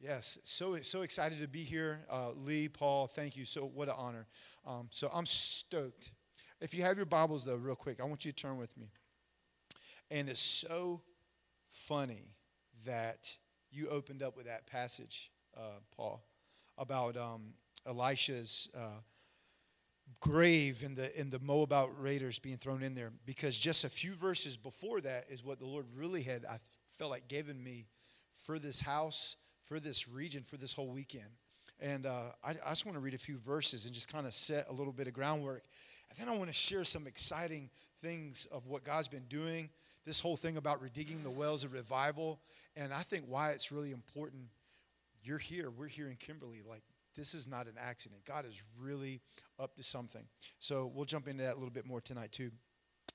Yes, so so excited to be here, uh, Lee, Paul. Thank you. So what an honor. Um, so I'm stoked. If you have your Bibles though, real quick, I want you to turn with me. And it's so funny that you opened up with that passage, uh, Paul, about um, Elisha's uh, grave and the in the Moabite raiders being thrown in there, because just a few verses before that is what the Lord really had. I felt like given me for this house for this region for this whole weekend. And uh, I, I just want to read a few verses and just kind of set a little bit of groundwork. And then I want to share some exciting things of what God's been doing, this whole thing about redigging the wells of revival. And I think why it's really important. You're here, we're here in Kimberly. Like, this is not an accident. God is really up to something. So we'll jump into that a little bit more tonight, too.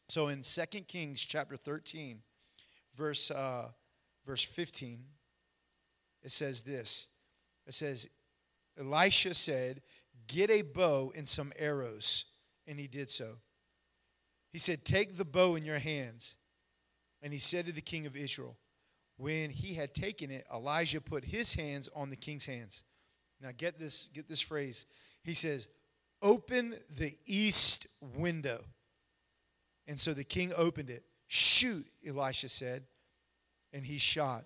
So in 2 Kings chapter 13, verse, uh, verse 15, it says this it says, Elisha said, Get a bow and some arrows. And he did so. He said, Take the bow in your hands. And he said to the king of Israel, When he had taken it, Elijah put his hands on the king's hands. Now get this, get this phrase. He says, Open the east window. And so the king opened it. Shoot, Elisha said. And he shot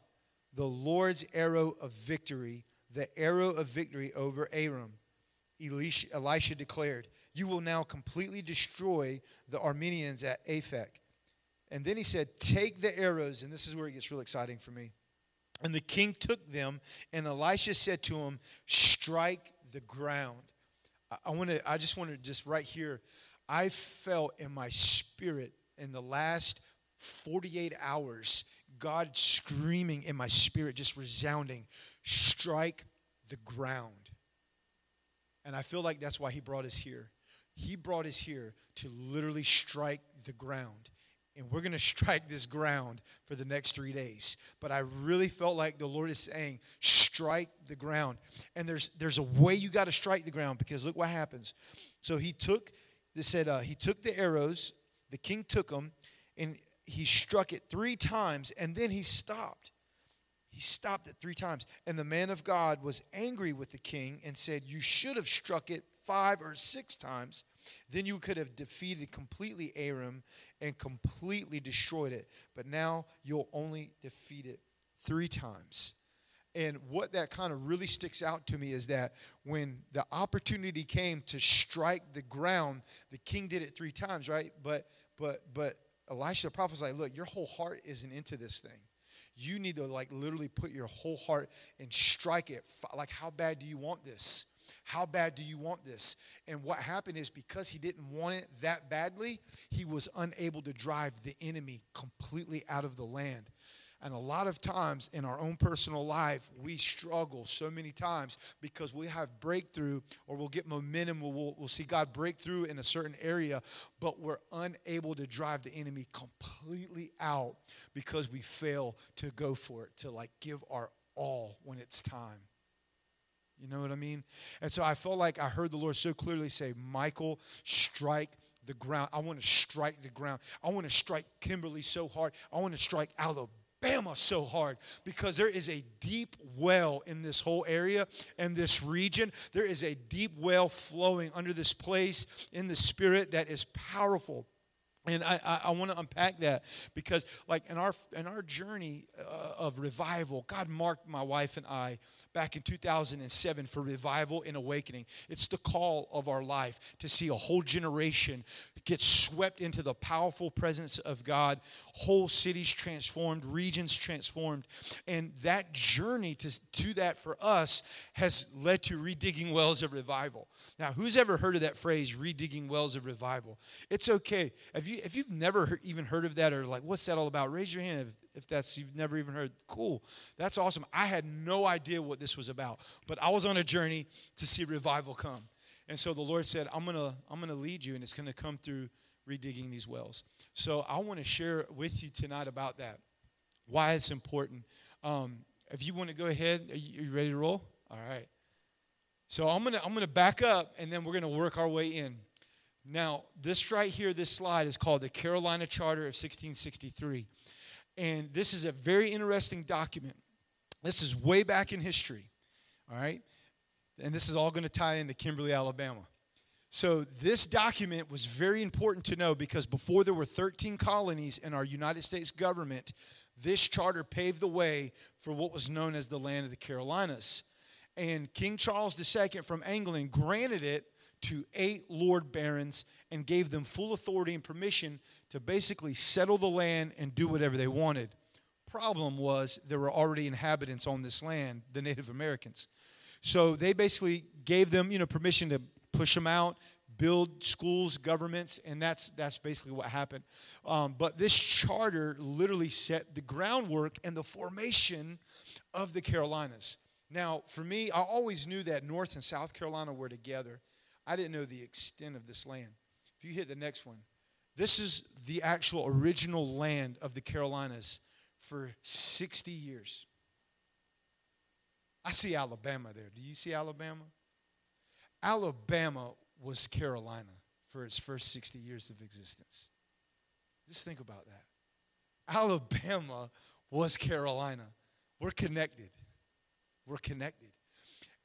the Lord's arrow of victory, the arrow of victory over Aram. Elisha, Elisha declared, You will now completely destroy the Arameans at Aphek. And then he said, Take the arrows, and this is where it gets real exciting for me. And the king took them, and Elisha said to him, Strike the ground. I, I want to, I just want to just right here, I felt in my spirit in the last 48 hours God screaming in my spirit, just resounding, strike the ground. And I feel like that's why He brought us here. He brought us here to literally strike the ground. And we're going to strike this ground for the next three days. But I really felt like the Lord is saying, strike the ground. And there's, there's a way you got to strike the ground because look what happens. So he took, they said, uh, he took the arrows, the king took them, and he struck it three times and then he stopped. He stopped it three times. And the man of God was angry with the king and said, You should have struck it five or six times. Then you could have defeated completely Aram and completely destroyed it. But now you'll only defeat it three times. And what that kind of really sticks out to me is that when the opportunity came to strike the ground, the king did it three times, right? But but but Elisha prophesied, look, your whole heart isn't into this thing. You need to like literally put your whole heart and strike it. Like, how bad do you want this? How bad do you want this? And what happened is because he didn't want it that badly, he was unable to drive the enemy completely out of the land. And a lot of times in our own personal life, we struggle so many times because we have breakthrough or we'll get momentum, we'll, we'll see God breakthrough in a certain area, but we're unable to drive the enemy completely out because we fail to go for it, to like give our all when it's time. You know what I mean? And so I felt like I heard the Lord so clearly say, Michael, strike the ground. I want to strike the ground. I want to strike Kimberly so hard. I want to strike Alabama Bama so hard because there is a deep well in this whole area and this region. There is a deep well flowing under this place in the spirit that is powerful. And I, I, I want to unpack that because, like in our in our journey uh, of revival, God marked my wife and I back in 2007 for revival and awakening. It's the call of our life to see a whole generation get swept into the powerful presence of God, whole cities transformed, regions transformed. And that journey to, to that for us has led to redigging wells of revival. Now, who's ever heard of that phrase, redigging wells of revival? It's okay. If, you, if you've never even heard of that or like, what's that all about? Raise your hand if, if that's you've never even heard. Cool. That's awesome. I had no idea what this was about, but I was on a journey to see revival come. And so the Lord said, I'm going to I'm going to lead you, and it's going to come through redigging these wells. So I want to share with you tonight about that, why it's important. Um, if you want to go ahead, are you, are you ready to roll? All right. So I'm gonna I'm gonna back up, and then we're gonna work our way in. Now, this right here, this slide is called the Carolina Charter of 1663, and this is a very interesting document. This is way back in history, all right? And this is all going to tie into Kimberly, Alabama. So, this document was very important to know because before there were 13 colonies in our United States government, this charter paved the way for what was known as the land of the Carolinas. And King Charles II from England granted it to eight lord barons and gave them full authority and permission to basically settle the land and do whatever they wanted. Problem was, there were already inhabitants on this land, the Native Americans. So they basically gave them, you know, permission to push them out, build schools, governments, and that's that's basically what happened. Um, but this charter literally set the groundwork and the formation of the Carolinas. Now, for me, I always knew that North and South Carolina were together. I didn't know the extent of this land. If you hit the next one, this is the actual original land of the Carolinas for 60 years. I see Alabama there. Do you see Alabama? Alabama was Carolina for its first 60 years of existence. Just think about that. Alabama was Carolina. We're connected. We're connected.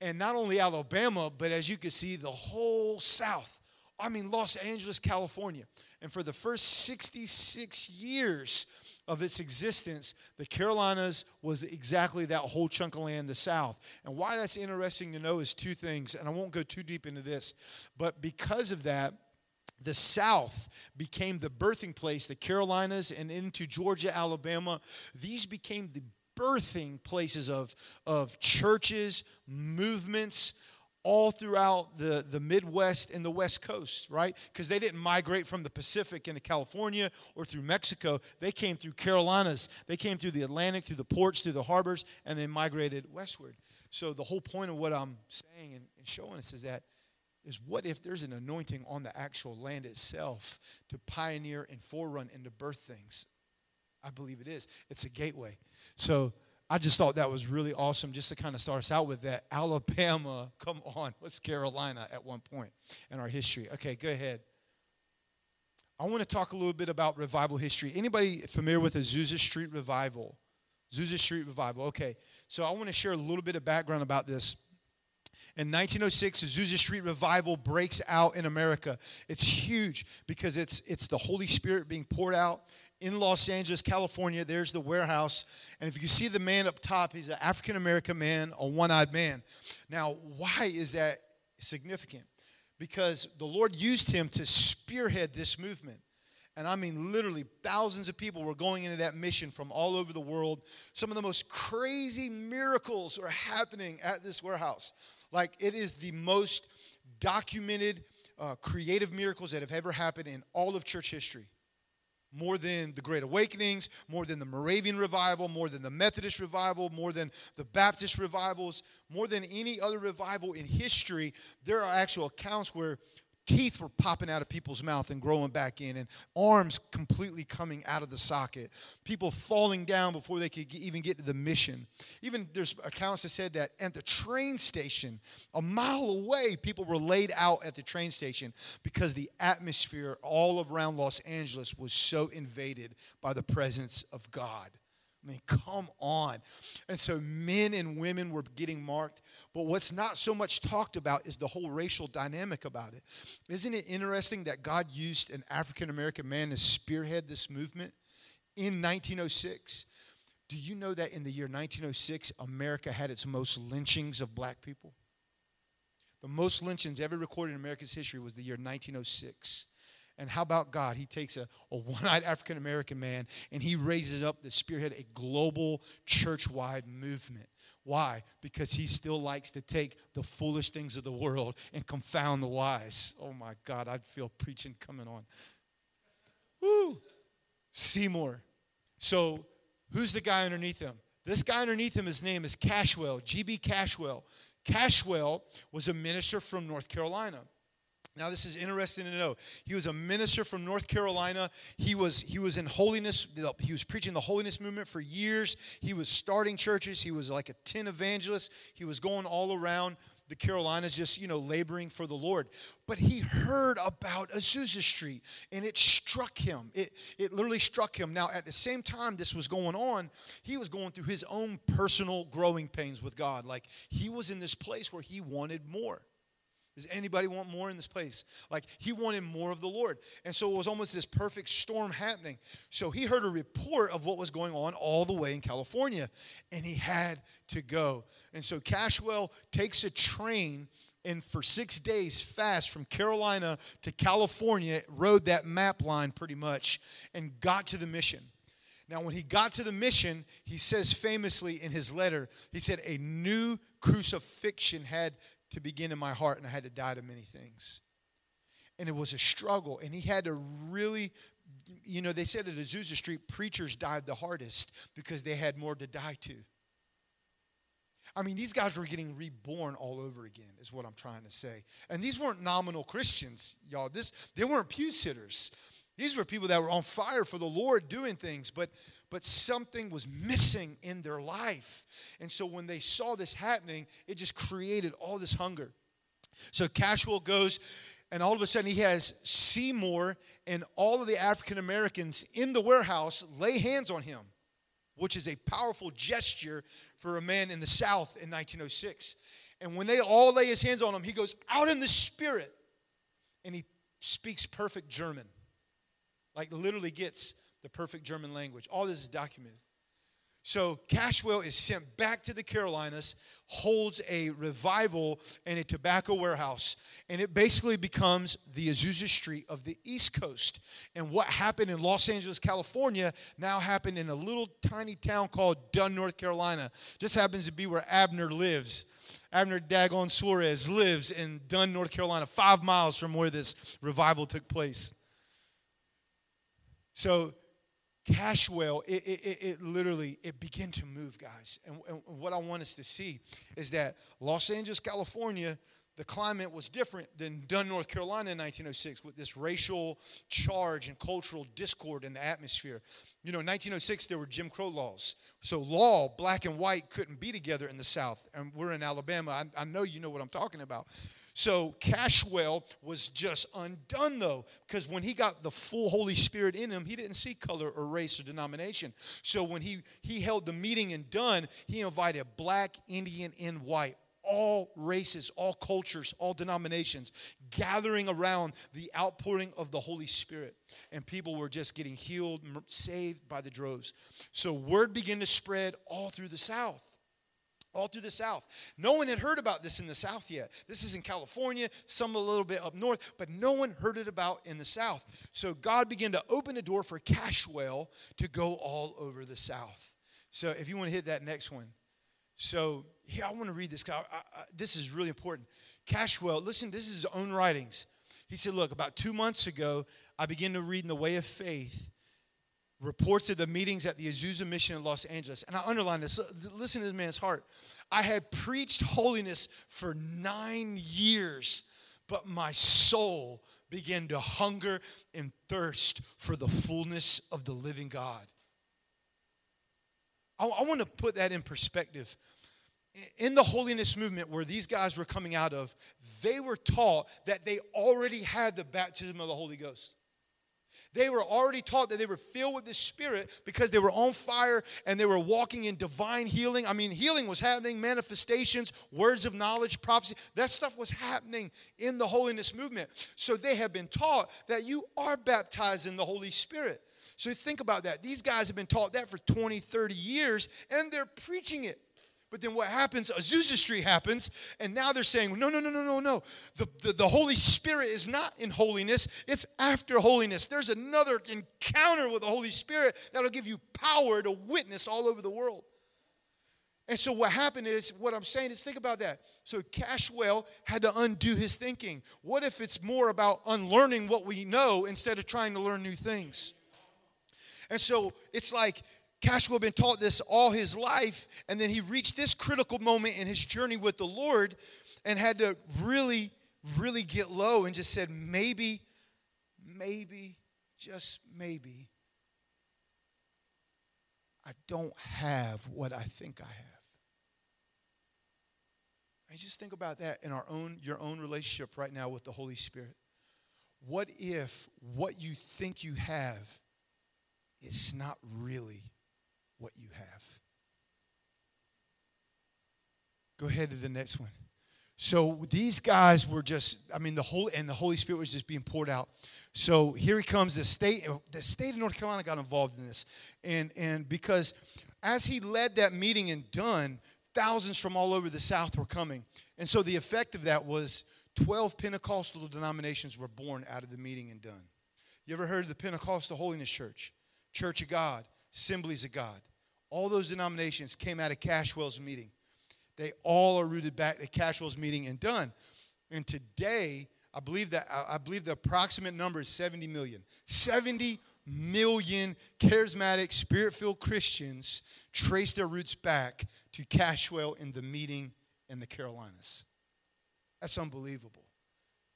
And not only Alabama, but as you can see, the whole South. I mean, Los Angeles, California. And for the first 66 years of its existence, the Carolinas was exactly that whole chunk of land, the South. And why that's interesting to know is two things, and I won't go too deep into this, but because of that, the South became the birthing place, the Carolinas and into Georgia, Alabama. These became the birthing places of, of churches, movements, all throughout the, the Midwest and the West Coast, right? Because they didn't migrate from the Pacific into California or through Mexico. They came through Carolinas. They came through the Atlantic, through the ports, through the harbors, and then migrated westward. So the whole point of what I'm saying and, and showing us is that is what if there's an anointing on the actual land itself to pioneer and forerun and to birth things? I believe it is. It's a gateway. So I just thought that was really awesome just to kind of start us out with that. Alabama, come on, what's Carolina at one point in our history? Okay, go ahead. I want to talk a little bit about revival history. Anybody familiar with the Azusa Street Revival? Azusa Street Revival. Okay, so I want to share a little bit of background about this. In 1906, Azusa Street Revival breaks out in America. It's huge because it's, it's the Holy Spirit being poured out in Los Angeles, California. There's the warehouse. And if you see the man up top, he's an African American man, a one eyed man. Now, why is that significant? Because the Lord used him to spearhead this movement. And I mean, literally, thousands of people were going into that mission from all over the world. Some of the most crazy miracles are happening at this warehouse. Like, it is the most documented uh, creative miracles that have ever happened in all of church history more than the Great Awakenings, more than the Moravian revival, more than the Methodist revival, more than the Baptist revivals, more than any other revival in history, there are actual accounts where teeth were popping out of people's mouth and growing back in and arms completely coming out of the socket people falling down before they could even get to the mission even there's accounts that said that at the train station a mile away people were laid out at the train station because the atmosphere all around los angeles was so invaded by the presence of god I mean, come on. And so men and women were getting marked. But what's not so much talked about is the whole racial dynamic about it. Isn't it interesting that God used an African American man to spearhead this movement in 1906? Do you know that in the year 1906, America had its most lynchings of black people? The most lynchings ever recorded in America's history was the year 1906. And how about God? He takes a, a one eyed African American man and he raises up the spearhead a global church wide movement. Why? Because he still likes to take the foolish things of the world and confound the wise. Oh my God, I feel preaching coming on. Woo! Seymour. So, who's the guy underneath him? This guy underneath him, his name is Cashwell, G.B. Cashwell. Cashwell was a minister from North Carolina. Now, this is interesting to know. He was a minister from North Carolina. He was, he was in holiness. He was preaching the holiness movement for years. He was starting churches. He was like a tin evangelist. He was going all around. the Carolinas, just, you know, laboring for the Lord. But he heard about Azusa Street and it struck him. It, it literally struck him. Now, at the same time this was going on, he was going through his own personal growing pains with God. Like he was in this place where he wanted more. Does anybody want more in this place? Like he wanted more of the Lord. And so it was almost this perfect storm happening. So he heard a report of what was going on all the way in California, and he had to go. And so Cashwell takes a train and for six days fast from Carolina to California, rode that map line pretty much, and got to the mission. Now, when he got to the mission, he says famously in his letter, he said, A new crucifixion had to begin in my heart, and I had to die to many things. And it was a struggle, and he had to really, you know, they said at Azusa Street, preachers died the hardest because they had more to die to. I mean, these guys were getting reborn all over again, is what I'm trying to say. And these weren't nominal Christians, y'all. This they weren't pew sitters. These were people that were on fire for the Lord doing things, but but something was missing in their life. And so when they saw this happening, it just created all this hunger. So Cashwell goes, and all of a sudden he has Seymour and all of the African Americans in the warehouse lay hands on him, which is a powerful gesture for a man in the South in 1906. And when they all lay his hands on him, he goes out in the spirit and he speaks perfect German. Like literally gets the perfect German language. All this is documented. So Cashwell is sent back to the Carolinas, holds a revival in a tobacco warehouse, and it basically becomes the Azusa Street of the East Coast. And what happened in Los Angeles, California, now happened in a little tiny town called Dunn, North Carolina. Just happens to be where Abner lives. Abner Dagon Suarez lives in Dunn, North Carolina, five miles from where this revival took place. So Cashwell, it, it, it, literally, it began to move, guys. And, and what I want us to see is that Los Angeles, California, the climate was different than Dunn, North Carolina in 1906 with this racial charge and cultural discord in the atmosphere. You know, in 1906, there were Jim Crow laws. So, law, black and white, couldn't be together in the South. And we're in Alabama. I, I know you know what I'm talking about. So Cashwell was just undone though, because when he got the full Holy Spirit in him, he didn't see color or race or denomination. So when he, he held the meeting in Dunn, he invited black, Indian, and white, all races, all cultures, all denominations, gathering around the outpouring of the Holy Spirit. And people were just getting healed, saved by the droves. So word began to spread all through the South all through the South. No one had heard about this in the South yet. This is in California, some a little bit up north, but no one heard it about in the South. So God began to open a door for Cashwell to go all over the South. So if you want to hit that next one. So here, I want to read this. I, I, this is really important. Cashwell, listen, this is his own writings. He said, Look, about two months ago, I began to read in the way of faith reports of the meetings at the Azusa Mission in Los Angeles. And I underline this. Listen to this man's heart. I had preached holiness for nine years, but my soul began to hunger and thirst for the fullness of the living God. I, I want to put that in perspective. In the holiness movement where these guys were coming out of, they were taught that they already had the baptism of the Holy Ghost. They were already taught that they were filled with the Spirit because they were on fire and they were walking in divine healing. I mean, healing was happening, manifestations, words of knowledge, prophecy. That stuff was happening in the holiness movement. So they have been taught that you are baptized in the Holy Spirit. So think about that. These guys have been taught that for 20, 30 years and they're preaching it. But then what happens? Azusa Street happens, and now they're saying, no, no, no, no, no, no. The, the, the Holy Spirit is not in holiness, it's after holiness. There's another encounter with the Holy Spirit that'll give you power to witness all over the world. And so what happened is, what I'm saying is, think about that. So Cashwell had to undo his thinking. What if it's more about unlearning what we know instead of trying to learn new things? And so it's like Cashwell had been taught this all his life, and then he reached this critical moment in his journey with the Lord and had to really, really get low and just said, maybe, maybe, just maybe, I don't have what I think I have. I just think about that in our own your own relationship right now with the Holy Spirit. What if what you think you have is not really what you have? Go ahead to the next one. So these guys were just, I mean, the whole and the Holy Spirit was just being poured out. So here he comes. The state, the state of North Carolina got involved in this, and and because as he led that meeting in Dunn, thousands from all over the South were coming, and so the effect of that was 12 Pentecostal denominations were born out of the meeting in Dunn. You ever heard of the Pentecostal Holiness Church, Church of God, Assemblies of God? All those denominations came out of Cashwell's meeting. They all are rooted back to Cashwell's meeting and Dunn. And today, I believe that I believe the approximate number is 70 million. 70 million charismatic, spirit-filled Christians trace their roots back to Cashwell in the meeting in the Carolinas. That's unbelievable.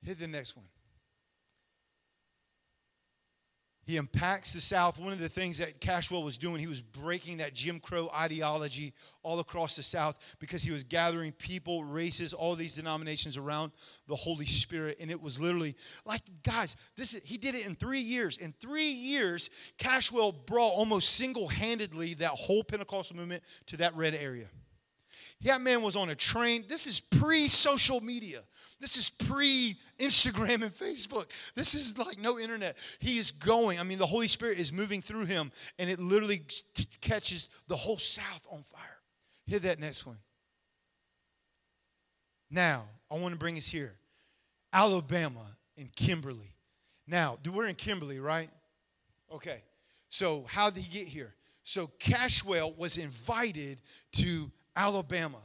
Hit the next one. He impacts the South. One of the things that Cashwell was doing, he was breaking that Jim Crow ideology all across the South because he was gathering people, races, all these denominations around the Holy Spirit. And it was literally like, guys, this is, he did it in three years. In three years, Cashwell brought almost single handedly that whole Pentecostal movement to that red area. That man was on a train. This is pre social media. This is pre Instagram and Facebook. This is like no internet. He is going. I mean, the Holy Spirit is moving through him, and it literally t- catches the whole South on fire. Hear that next one. Now, I want to bring us here Alabama and Kimberly. Now, we're in Kimberly, right? Okay. So, how did he get here? So, Cashwell was invited to Alabama.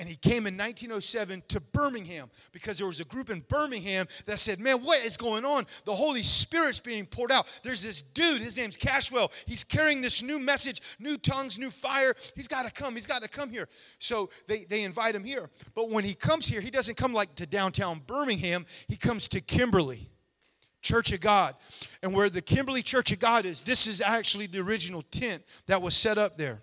And he came in 1907 to Birmingham because there was a group in Birmingham that said, Man, what is going on? The Holy Spirit's being poured out. There's this dude, his name's Cashwell. He's carrying this new message, new tongues, new fire. He's got to come. He's got to come here. So they, they invite him here. But when he comes here, he doesn't come like to downtown Birmingham, he comes to Kimberly. Church of God. And where the Kimberly Church of God is, this is actually the original tent that was set up there.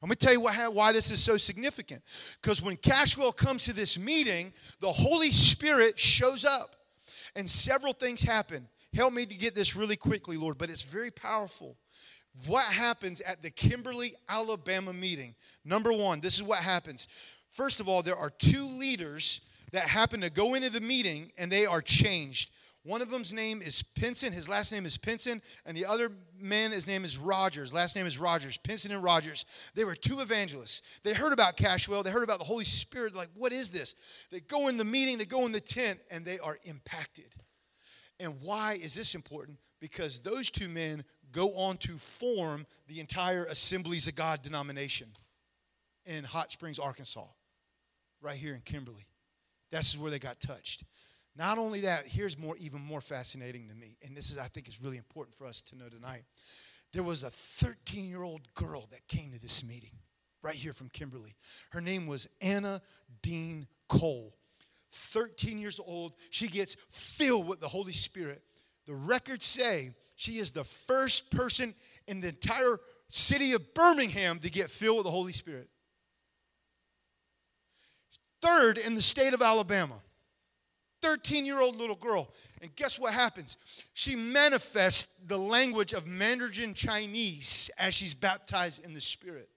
I'm going to tell you why, why this is so significant. Because when Cashwell comes to this meeting, the Holy Spirit shows up and several things happen. Help me to get this really quickly, Lord, but it's very powerful. What happens at the Kimberly, Alabama meeting? Number one, this is what happens. First of all, there are two leaders that happen to go into the meeting and they are changed. One of them's name is Pinson. His last name is Pinson. And the other man, his name is Rogers. Last name is Rogers. Pinson and Rogers. They were two evangelists. They heard about Cashwell. They heard about the Holy Spirit. Like, what is this? They go in the meeting, they go in the tent, and they are impacted. And why is this important? Because those two men go on to form the entire Assemblies of God denomination in Hot Springs, Arkansas, right here in Kimberly. That's where they got touched. Not only that, here's more even more fascinating to me, and this is I think is really important for us to know tonight. There was a 13-year-old girl that came to this meeting right here from Kimberly. Her name was Anna Dean Cole. 13 years old, she gets filled with the Holy Spirit. The records say she is the first person in the entire city of Birmingham to get filled with the Holy Spirit. Third in the state of Alabama. 13 year old little girl. And guess what happens? She manifests the language of Mandarin Chinese as she's baptized in the Spirit.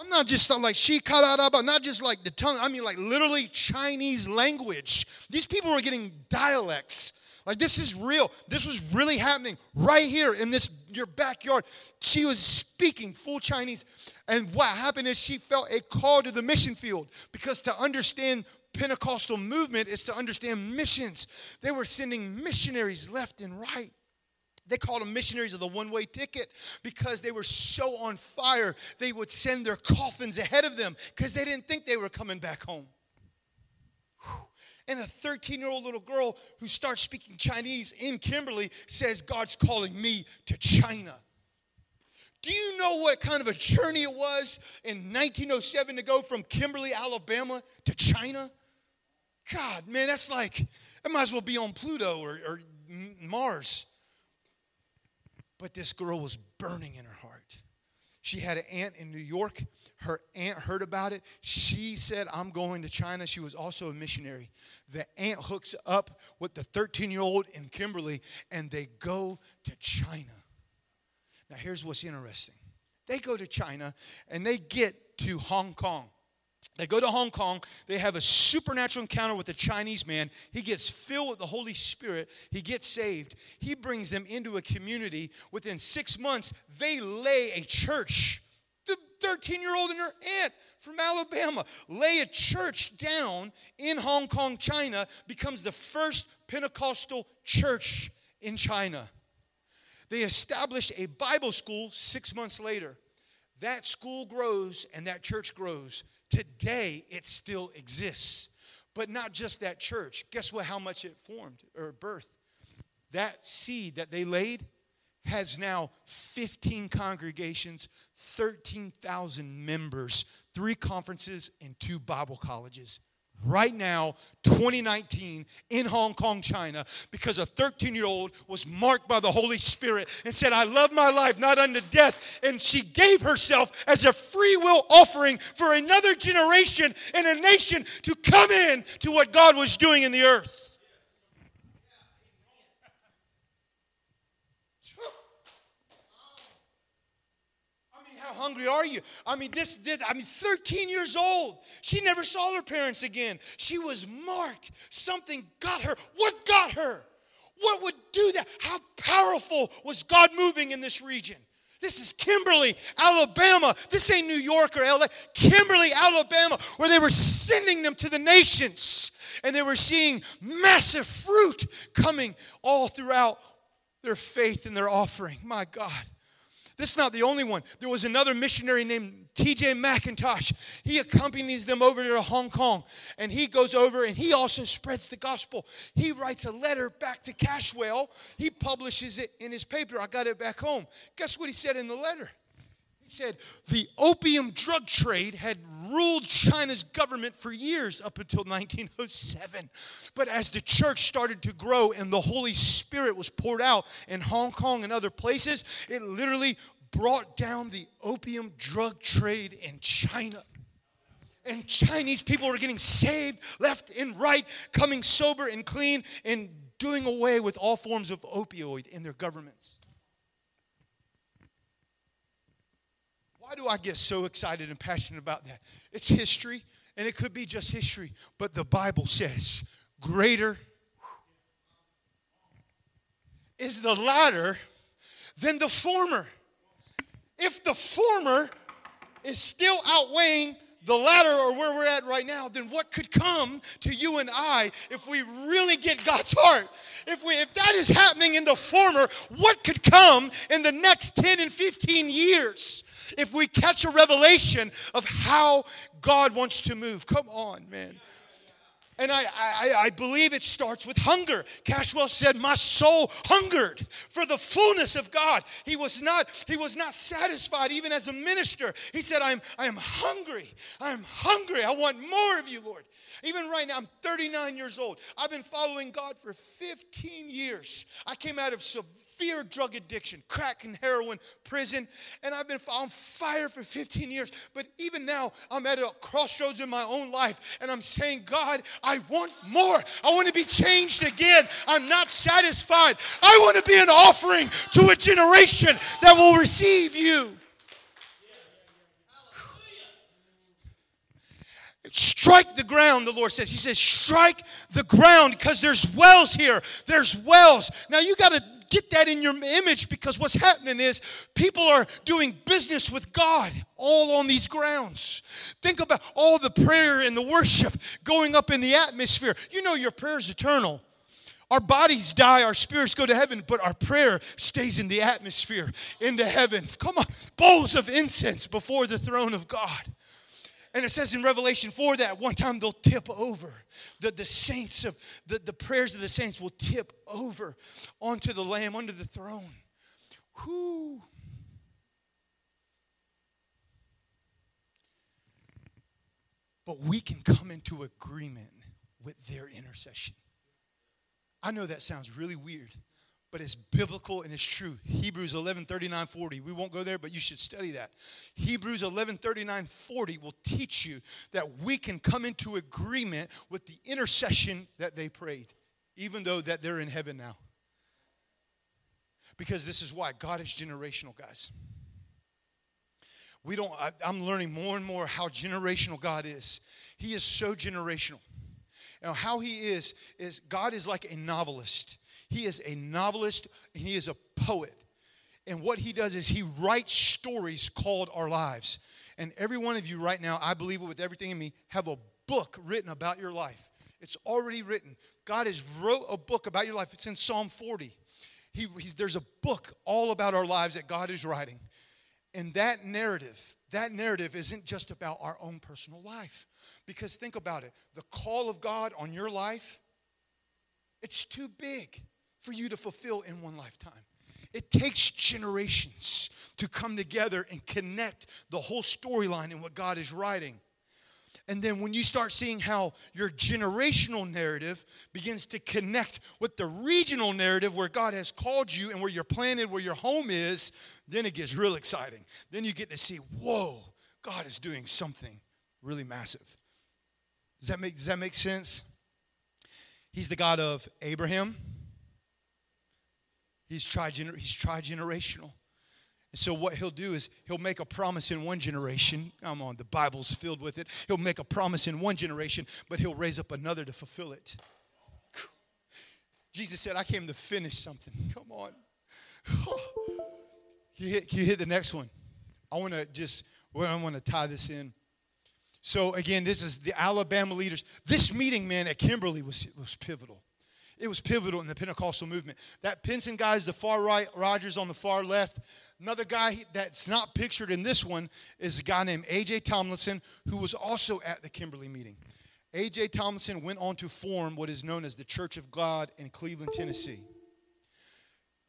I'm not just like she kararaba, not just like the tongue. I mean, like literally Chinese language. These people were getting dialects. Like this is real. This was really happening right here in this your backyard. She was speaking full Chinese. And what happened is she felt a call to the mission field because to understand Pentecostal movement is to understand missions. They were sending missionaries left and right. They called them missionaries of the one way ticket because they were so on fire, they would send their coffins ahead of them because they didn't think they were coming back home. And a 13 year old little girl who starts speaking Chinese in Kimberly says, God's calling me to China. Do you know what kind of a journey it was in 1907 to go from Kimberly, Alabama to China? God, man, that's like, I might as well be on Pluto or, or Mars. But this girl was burning in her heart. She had an aunt in New York. Her aunt heard about it. She said, I'm going to China. She was also a missionary. The aunt hooks up with the 13 year old in Kimberly, and they go to China. Now, here's what's interesting they go to China and they get to Hong Kong. They go to Hong Kong. They have a supernatural encounter with a Chinese man. He gets filled with the Holy Spirit. He gets saved. He brings them into a community. Within six months, they lay a church. The 13 year old and her aunt from Alabama lay a church down in Hong Kong, China, becomes the first Pentecostal church in China. They established a Bible school six months later. That school grows and that church grows. Today, it still exists. But not just that church. Guess what? How much it formed or birthed? That seed that they laid has now 15 congregations, 13,000 members, three conferences, and two Bible colleges right now, 2019, in Hong Kong, China, because a 13 year old was marked by the Holy Spirit and said, I love my life, not unto death. And she gave herself as a free will offering for another generation and a nation to come in to what God was doing in the earth. Hungry are you? I mean, this, this, I mean, 13 years old. She never saw her parents again. She was marked. Something got her. What got her? What would do that? How powerful was God moving in this region? This is Kimberly, Alabama. This ain't New York or LA. Kimberly, Alabama, where they were sending them to the nations and they were seeing massive fruit coming all throughout their faith and their offering. My God. This is not the only one. There was another missionary named TJ McIntosh. He accompanies them over to Hong Kong and he goes over and he also spreads the gospel. He writes a letter back to Cashwell. He publishes it in his paper. I got it back home. Guess what he said in the letter? Said the opium drug trade had ruled China's government for years up until 1907. But as the church started to grow and the Holy Spirit was poured out in Hong Kong and other places, it literally brought down the opium drug trade in China. And Chinese people were getting saved left and right, coming sober and clean, and doing away with all forms of opioid in their governments. Why do I get so excited and passionate about that? It's history, and it could be just history, but the Bible says greater is the latter than the former. If the former is still outweighing the latter or where we're at right now, then what could come to you and I if we really get God's heart? If we if that is happening in the former, what could come in the next 10 and 15 years? If we catch a revelation of how God wants to move. Come on, man. And I, I, I, believe it starts with hunger. Cashwell said, My soul hungered for the fullness of God. He was not, he was not satisfied even as a minister. He said, I'm, I am hungry. I'm hungry. I want more of you, Lord. Even right now, I'm 39 years old. I've been following God for 15 years. I came out of severe drug addiction, crack and heroin, prison, and I've been on fire for 15 years. But even now, I'm at a crossroads in my own life, and I'm saying, God, I want more. I want to be changed again. I'm not satisfied. I want to be an offering to a generation that will receive you. Strike the ground, the Lord says. He says, strike the ground because there's wells here. There's wells. Now you got to get that in your image because what's happening is people are doing business with God all on these grounds. Think about all the prayer and the worship going up in the atmosphere. You know your prayer is eternal. Our bodies die, our spirits go to heaven, but our prayer stays in the atmosphere, into heaven. Come on, bowls of incense before the throne of God. And it says in Revelation 4 that one time they'll tip over. The, the saints of the, the prayers of the saints will tip over onto the Lamb, under the throne. Whoo. But we can come into agreement with their intercession. I know that sounds really weird, but it's biblical and it's true. Hebrews 11 39 40. We won't go there, but you should study that. Hebrews 11 39 40 will teach you that we can come into agreement with the intercession that they prayed, even though that they're in heaven now. Because this is why God is generational, guys. We don't, I, I'm learning more and more how generational God is. He is so generational. Now, how he is, is God is like a novelist. He is a novelist and he is a poet. And what he does is he writes stories called our lives. And every one of you right now, I believe it with everything in me, have a book written about your life. It's already written. God has wrote a book about your life. It's in Psalm 40. He, there's a book all about our lives that God is writing. And that narrative, that narrative isn't just about our own personal life. Because think about it the call of God on your life, it's too big for you to fulfill in one lifetime. It takes generations to come together and connect the whole storyline in what God is writing. And then when you start seeing how your generational narrative begins to connect with the regional narrative where God has called you and where you're planted, where your home is, then it gets real exciting. Then you get to see, whoa, God is doing something really massive. Does that make, does that make sense? He's the God of Abraham, He's tri-gener- he's tri-generational. And so what he'll do is he'll make a promise in one generation. Come on, the Bible's filled with it. He'll make a promise in one generation, but he'll raise up another to fulfill it. Jesus said, I came to finish something. Come on. Can you hit, can you hit the next one? I want to just, I want to tie this in. So again, this is the Alabama leaders. This meeting, man, at Kimberly was, was pivotal. It was pivotal in the Pentecostal movement. That Pinson guy is the far right, Rogers on the far left. Another guy that's not pictured in this one is a guy named A.J. Tomlinson, who was also at the Kimberly meeting. A.J. Tomlinson went on to form what is known as the Church of God in Cleveland, Tennessee.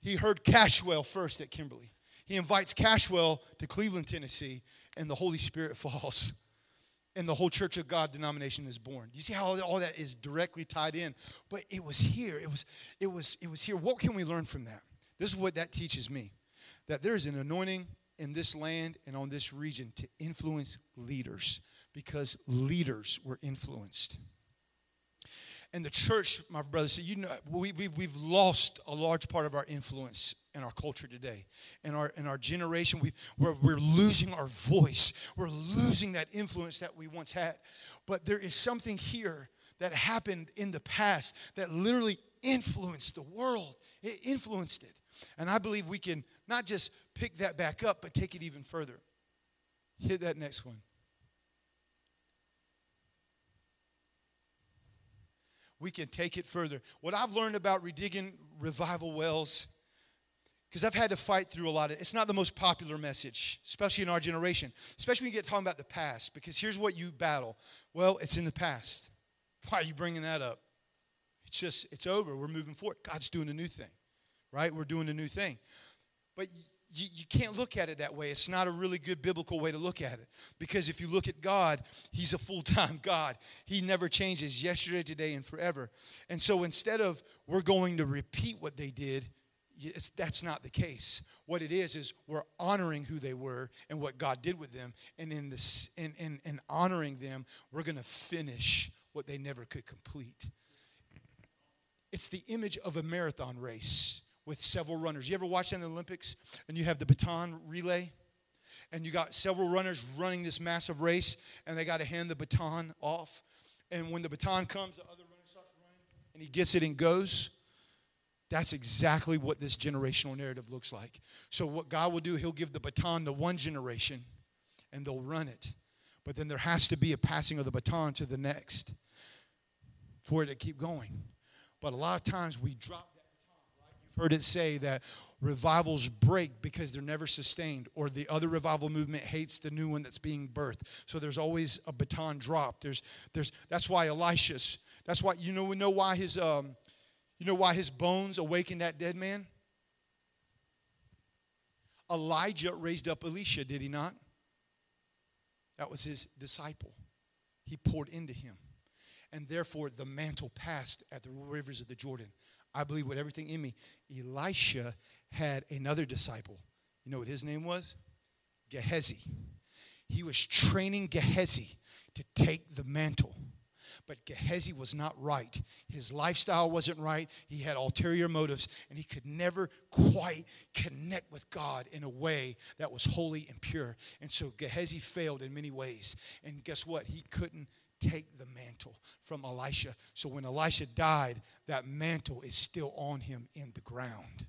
He heard Cashwell first at Kimberly. He invites Cashwell to Cleveland, Tennessee, and the Holy Spirit falls and the whole Church of God denomination is born. You see how all that is directly tied in? But it was here. It was, it was, it was here. What can we learn from that? This is what that teaches me. That there is an anointing in this land and on this region to influence leaders because leaders were influenced. And the church, my brother said, you know, we, we, we've lost a large part of our influence in our culture today. In our, in our generation, we, we're, we're losing our voice. We're losing that influence that we once had. But there is something here that happened in the past that literally influenced the world. It influenced it. And I believe we can not just pick that back up, but take it even further. Hit that next one. We can take it further. What I've learned about redigging revival wells, because I've had to fight through a lot of it's not the most popular message, especially in our generation, especially when you get talking about the past, because here's what you battle. Well, it's in the past. Why are you bringing that up? It's just, it's over. We're moving forward. God's doing a new thing, right? We're doing a new thing. But you, you can't look at it that way. It's not a really good biblical way to look at it. Because if you look at God, He's a full time God. He never changes yesterday, today, and forever. And so instead of we're going to repeat what they did, that's not the case. What it is is we're honoring who they were and what God did with them, and in this, in, in, in honoring them, we're going to finish what they never could complete. It's the image of a marathon race with several runners. You ever watch that in the Olympics and you have the baton relay? And you got several runners running this massive race and they got to hand the baton off. And when the baton comes, the other runner starts running and he gets it and goes. That's exactly what this generational narrative looks like. So, what God will do, He'll give the baton to one generation and they'll run it. But then there has to be a passing of the baton to the next for it to keep going. But a lot of times we drop heard it say that revivals break because they're never sustained, or the other revival movement hates the new one that's being birthed. So there's always a baton drop. There's, there's, that's why Elisha's, that's why, you know, we know why his, um, you know why his bones awakened that dead man? Elijah raised up Elisha, did he not? That was his disciple. He poured into him. And therefore, the mantle passed at the rivers of the Jordan. I believe with everything in me, Elisha had another disciple. You know what his name was? Gehazi. He was training Gehazi to take the mantle. But Gehazi was not right. His lifestyle wasn't right. He had ulterior motives, and he could never quite connect with God in a way that was holy and pure. And so Gehazi failed in many ways. And guess what? He couldn't take the mantle from Elisha. So when Elisha died, that mantle is still on him in the ground.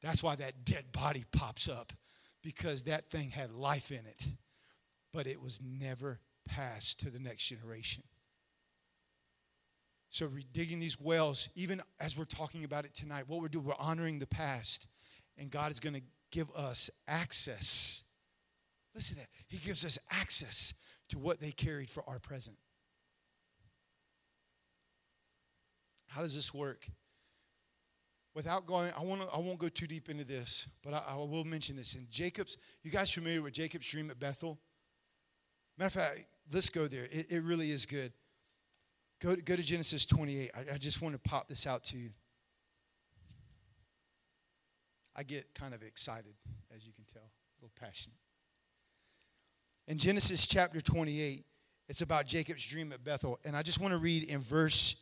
That's why that dead body pops up, because that thing had life in it, but it was never passed to the next generation. So digging these wells, even as we're talking about it tonight, what we're doing, we're honoring the past. And God is going to give us access. Listen to that. He gives us access to what they carried for our present. How does this work? Without going, I, wanna, I won't go too deep into this, but I, I will mention this. In Jacob's, you guys familiar with Jacob's dream at Bethel? Matter of fact, let's go there. It, it really is good. Go, go to Genesis 28. I, I just want to pop this out to you. I get kind of excited, as you can tell, a little passionate. In Genesis chapter 28, it's about Jacob's dream at Bethel. And I just want to read in verse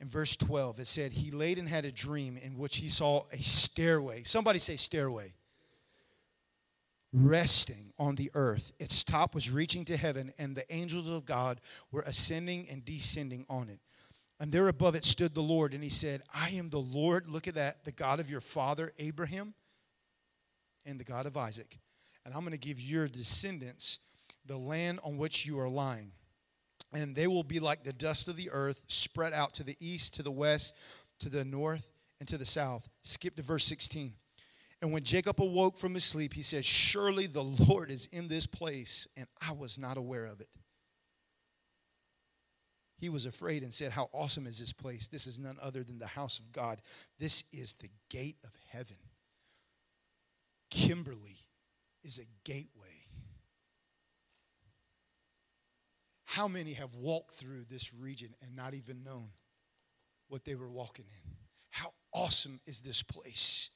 in verse 12. It said, He laid and had a dream in which he saw a stairway. Somebody say stairway resting on the earth. Its top was reaching to heaven, and the angels of God were ascending and descending on it. And there above it stood the Lord, and he said, I am the Lord, look at that, the God of your father Abraham and the God of Isaac. And I'm going to give your descendants the land on which you are lying. And they will be like the dust of the earth, spread out to the east, to the west, to the north, and to the south. Skip to verse 16. And when Jacob awoke from his sleep, he said, Surely the Lord is in this place, and I was not aware of it. He was afraid and said, How awesome is this place? This is none other than the house of God. This is the gate of heaven. Kimberly is a gateway. How many have walked through this region and not even known what they were walking in? How awesome is this place?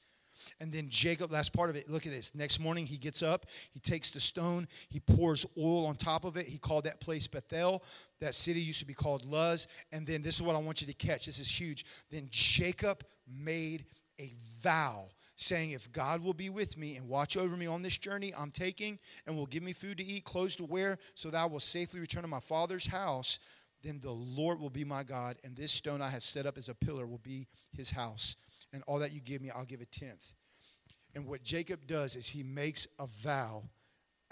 And then Jacob, last part of it, look at this. Next morning, he gets up, he takes the stone, he pours oil on top of it. He called that place Bethel. That city used to be called Luz. And then this is what I want you to catch. This is huge. Then Jacob made a vow saying, If God will be with me and watch over me on this journey I'm taking, and will give me food to eat, clothes to wear, so that I will safely return to my father's house, then the Lord will be my God, and this stone I have set up as a pillar will be his house and all that you give me, I'll give a tenth. And what Jacob does is he makes a vow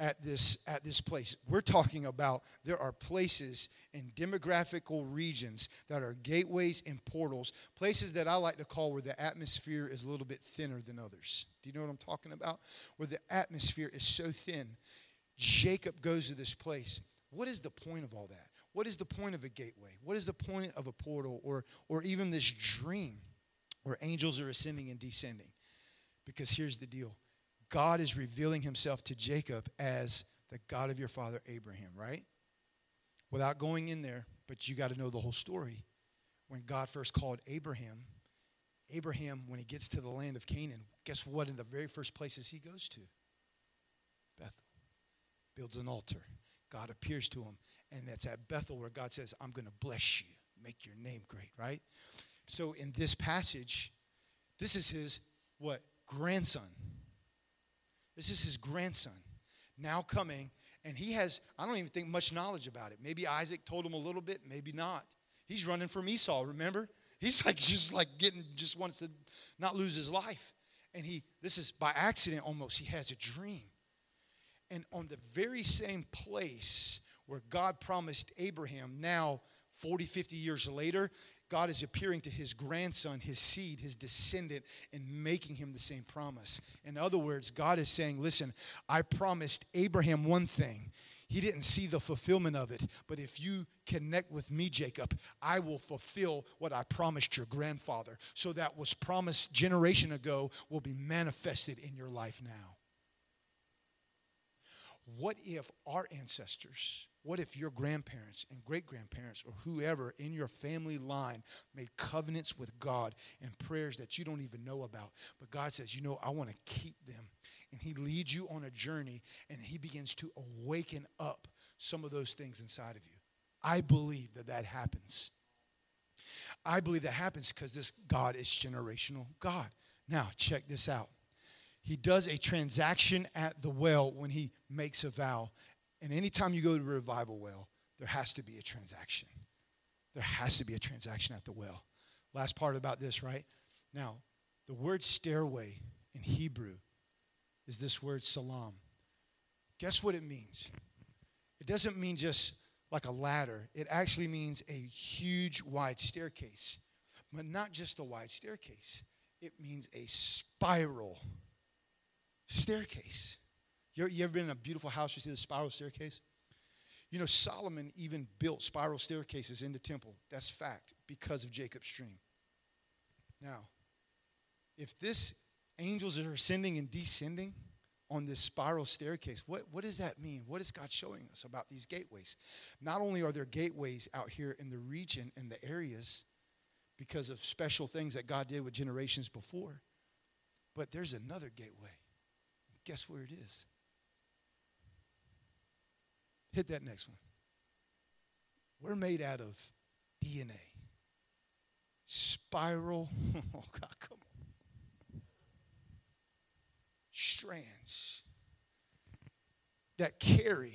at this at this place. We're talking about there are places in demographical regions that are gateways and portals, places that I like to call where the atmosphere is a little bit thinner than others. Do you know what I'm talking about? Where the atmosphere is so thin. Jacob goes to this place. What is the point of all that? What is the point of a gateway? What is the point of a portal or or even this dream? where angels are ascending and descending. Because here's the deal God is revealing himself to Jacob as the God of your father Abraham, right? Without going in there, but you got to know the whole story. When God first called Abraham, Abraham, when he gets to the land of Canaan, guess what? In the very first places he goes to? Bethel. Builds an altar. God appears to him. And that's at Bethel where God says, I'm going to bless you, make your name great, right? So in this passage, this is his what? Grandson. This is his grandson now coming, and he has, I don't even think much knowledge about it. Maybe Isaac told him a little bit, maybe not. He's running from Esau, remember? He's like just like getting, just wants to not lose his life. And he, this is by accident almost, he has a dream. And on the very same place where God promised Abraham, now 40, 50 years later, God is appearing to his grandson, his seed, his descendant, and making him the same promise. In other words, God is saying, Listen, I promised Abraham one thing. He didn't see the fulfillment of it, but if you connect with me, Jacob, I will fulfill what I promised your grandfather. So that was promised generation ago will be manifested in your life now. What if our ancestors What if your grandparents and great grandparents or whoever in your family line made covenants with God and prayers that you don't even know about? But God says, You know, I want to keep them. And He leads you on a journey and He begins to awaken up some of those things inside of you. I believe that that happens. I believe that happens because this God is generational God. Now, check this out. He does a transaction at the well when he makes a vow and anytime you go to a revival well, there has to be a transaction. There has to be a transaction at the well. Last part about this, right? Now, the word stairway in Hebrew is this word salam. Guess what it means? It doesn't mean just like a ladder, it actually means a huge, wide staircase. But not just a wide staircase, it means a spiral staircase. You ever, been in a beautiful house, you see the spiral staircase? You know, Solomon even built spiral staircases in the temple. That's fact because of Jacob's stream. Now, if this angels are ascending and descending on this spiral staircase, what, what does that mean? What is God showing us about these gateways? Not only are there gateways out here in the region and the areas because of special things that God did with generations before, but there's another gateway. Guess where it is? Hit that next one. We're made out of DNA. Spiral, oh God, come on. Strands that carry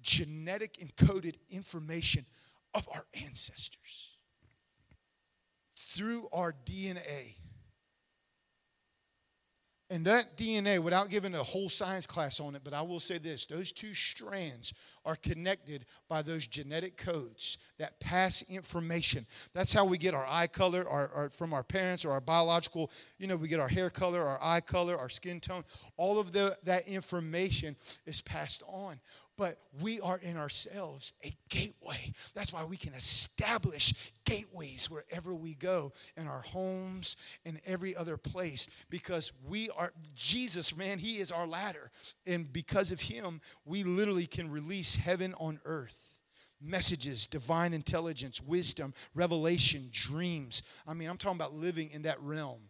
genetic encoded information of our ancestors through our DNA and that DNA, without giving a whole science class on it, but I will say this those two strands are connected by those genetic codes that pass information. That's how we get our eye color our, our, from our parents or our biological, you know, we get our hair color, our eye color, our skin tone. All of the, that information is passed on but we are in ourselves a gateway. That's why we can establish gateways wherever we go in our homes and every other place because we are Jesus, man, He is our ladder. And because of Him, we literally can release heaven on earth messages, divine intelligence, wisdom, revelation, dreams. I mean, I'm talking about living in that realm.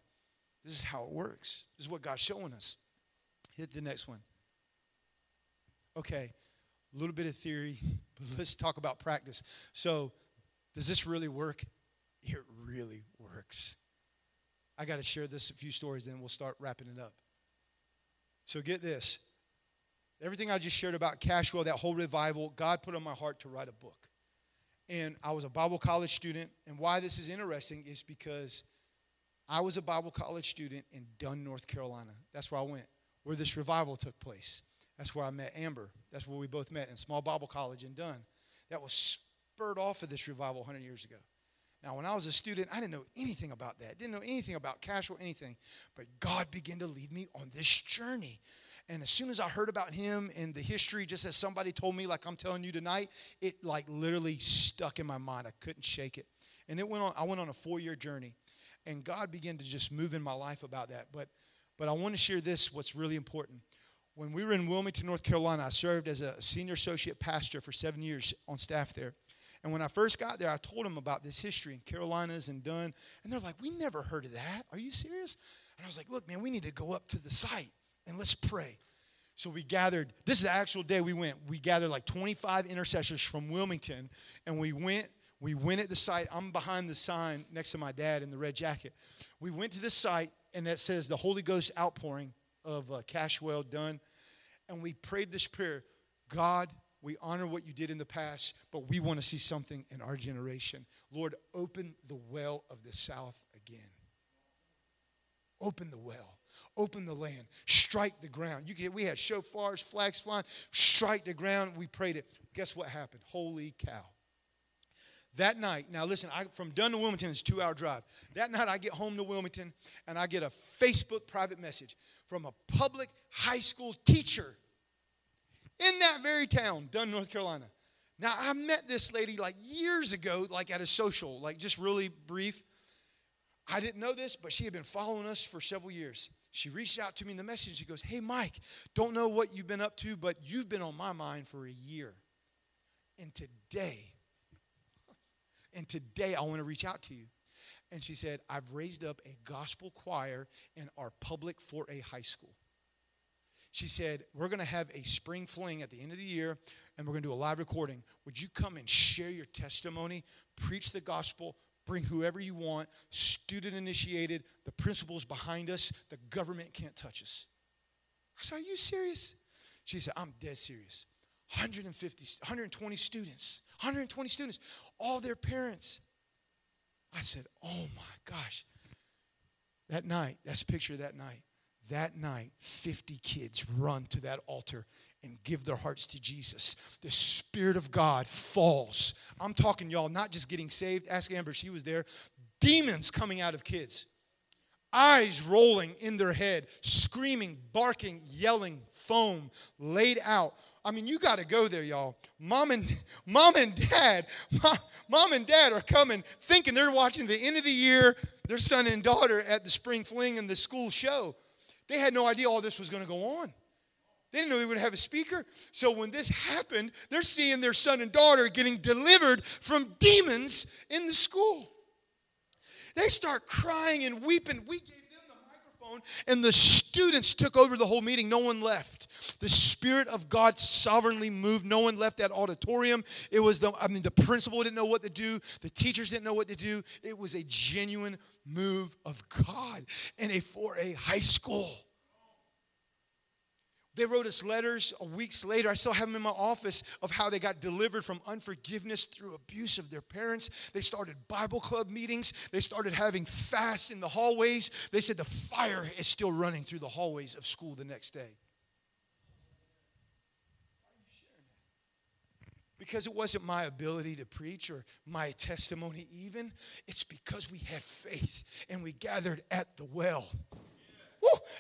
This is how it works. This is what God's showing us. Hit the next one. Okay, a little bit of theory, but let's talk about practice. So, does this really work? It really works. I got to share this a few stories, then we'll start wrapping it up. So, get this. Everything I just shared about Cashwell, that whole revival, God put on my heart to write a book. And I was a Bible college student. And why this is interesting is because I was a Bible college student in Dunn, North Carolina. That's where I went, where this revival took place. That's where I met Amber. That's where we both met in small Bible college in Dunn. That was spurred off of this revival 100 years ago. Now, when I was a student, I didn't know anything about that. Didn't know anything about Cashwell, anything. But God began to lead me on this journey. And as soon as I heard about him and the history, just as somebody told me, like I'm telling you tonight, it like literally stuck in my mind. I couldn't shake it. And it went on, I went on a four-year journey. And God began to just move in my life about that. But but I want to share this, what's really important when we were in Wilmington, North Carolina, I served as a senior associate pastor for seven years on staff there. And when I first got there, I told them about this history in Carolinas and Dunn. And they're like, We never heard of that. Are you serious? And I was like, Look, man, we need to go up to the site and let's pray. So we gathered, this is the actual day we went. We gathered like 25 intercessors from Wilmington, and we went. We went at the site. I'm behind the sign next to my dad in the red jacket. We went to this site, and that says the Holy Ghost outpouring of uh, Cashwell Dunn. And we prayed this prayer God, we honor what you did in the past, but we want to see something in our generation. Lord, open the well of the South again. Open the well. Open the land. Strike the ground. You get, we had shofars, flags flying. Strike the ground. We prayed it. Guess what happened? Holy cow. That night, now listen, I, from Dunn to Wilmington is two hour drive. That night, I get home to Wilmington and I get a Facebook private message from a public high school teacher in that very town, Dunn, North Carolina. Now, I met this lady like years ago, like at a social, like just really brief. I didn't know this, but she had been following us for several years. She reached out to me in the message. She goes, Hey, Mike, don't know what you've been up to, but you've been on my mind for a year. And today, and today I want to reach out to you. And she said, I've raised up a gospel choir in our public 4A high school. She said, We're going to have a spring fling at the end of the year, and we're going to do a live recording. Would you come and share your testimony, preach the gospel, bring whoever you want, student initiated, the principal's behind us, the government can't touch us? I said, Are you serious? She said, I'm dead serious. 150, 120 students, 120 students, all their parents. I said, Oh my gosh. That night, that's a picture of that night. That night, 50 kids run to that altar and give their hearts to Jesus. The Spirit of God falls. I'm talking, y'all, not just getting saved. Ask Amber, she was there. Demons coming out of kids, eyes rolling in their head, screaming, barking, yelling, foam laid out. I mean, you got to go there, y'all. Mom and mom and dad, mom, mom and dad are coming, thinking they're watching the end of the year, their son and daughter at the spring fling and the school show. They had no idea all this was going to go on. They didn't know they would have a speaker. So when this happened, they're seeing their son and daughter getting delivered from demons in the school. They start crying and weeping. We gave and the students took over the whole meeting. No one left. The Spirit of God sovereignly moved. No one left that auditorium. It was the, I mean, the principal didn't know what to do, the teachers didn't know what to do. It was a genuine move of God in a for a high school. They wrote us letters weeks later. I still have them in my office of how they got delivered from unforgiveness through abuse of their parents. They started Bible club meetings. They started having fasts in the hallways. They said the fire is still running through the hallways of school the next day. Because it wasn't my ability to preach or my testimony, even. It's because we had faith and we gathered at the well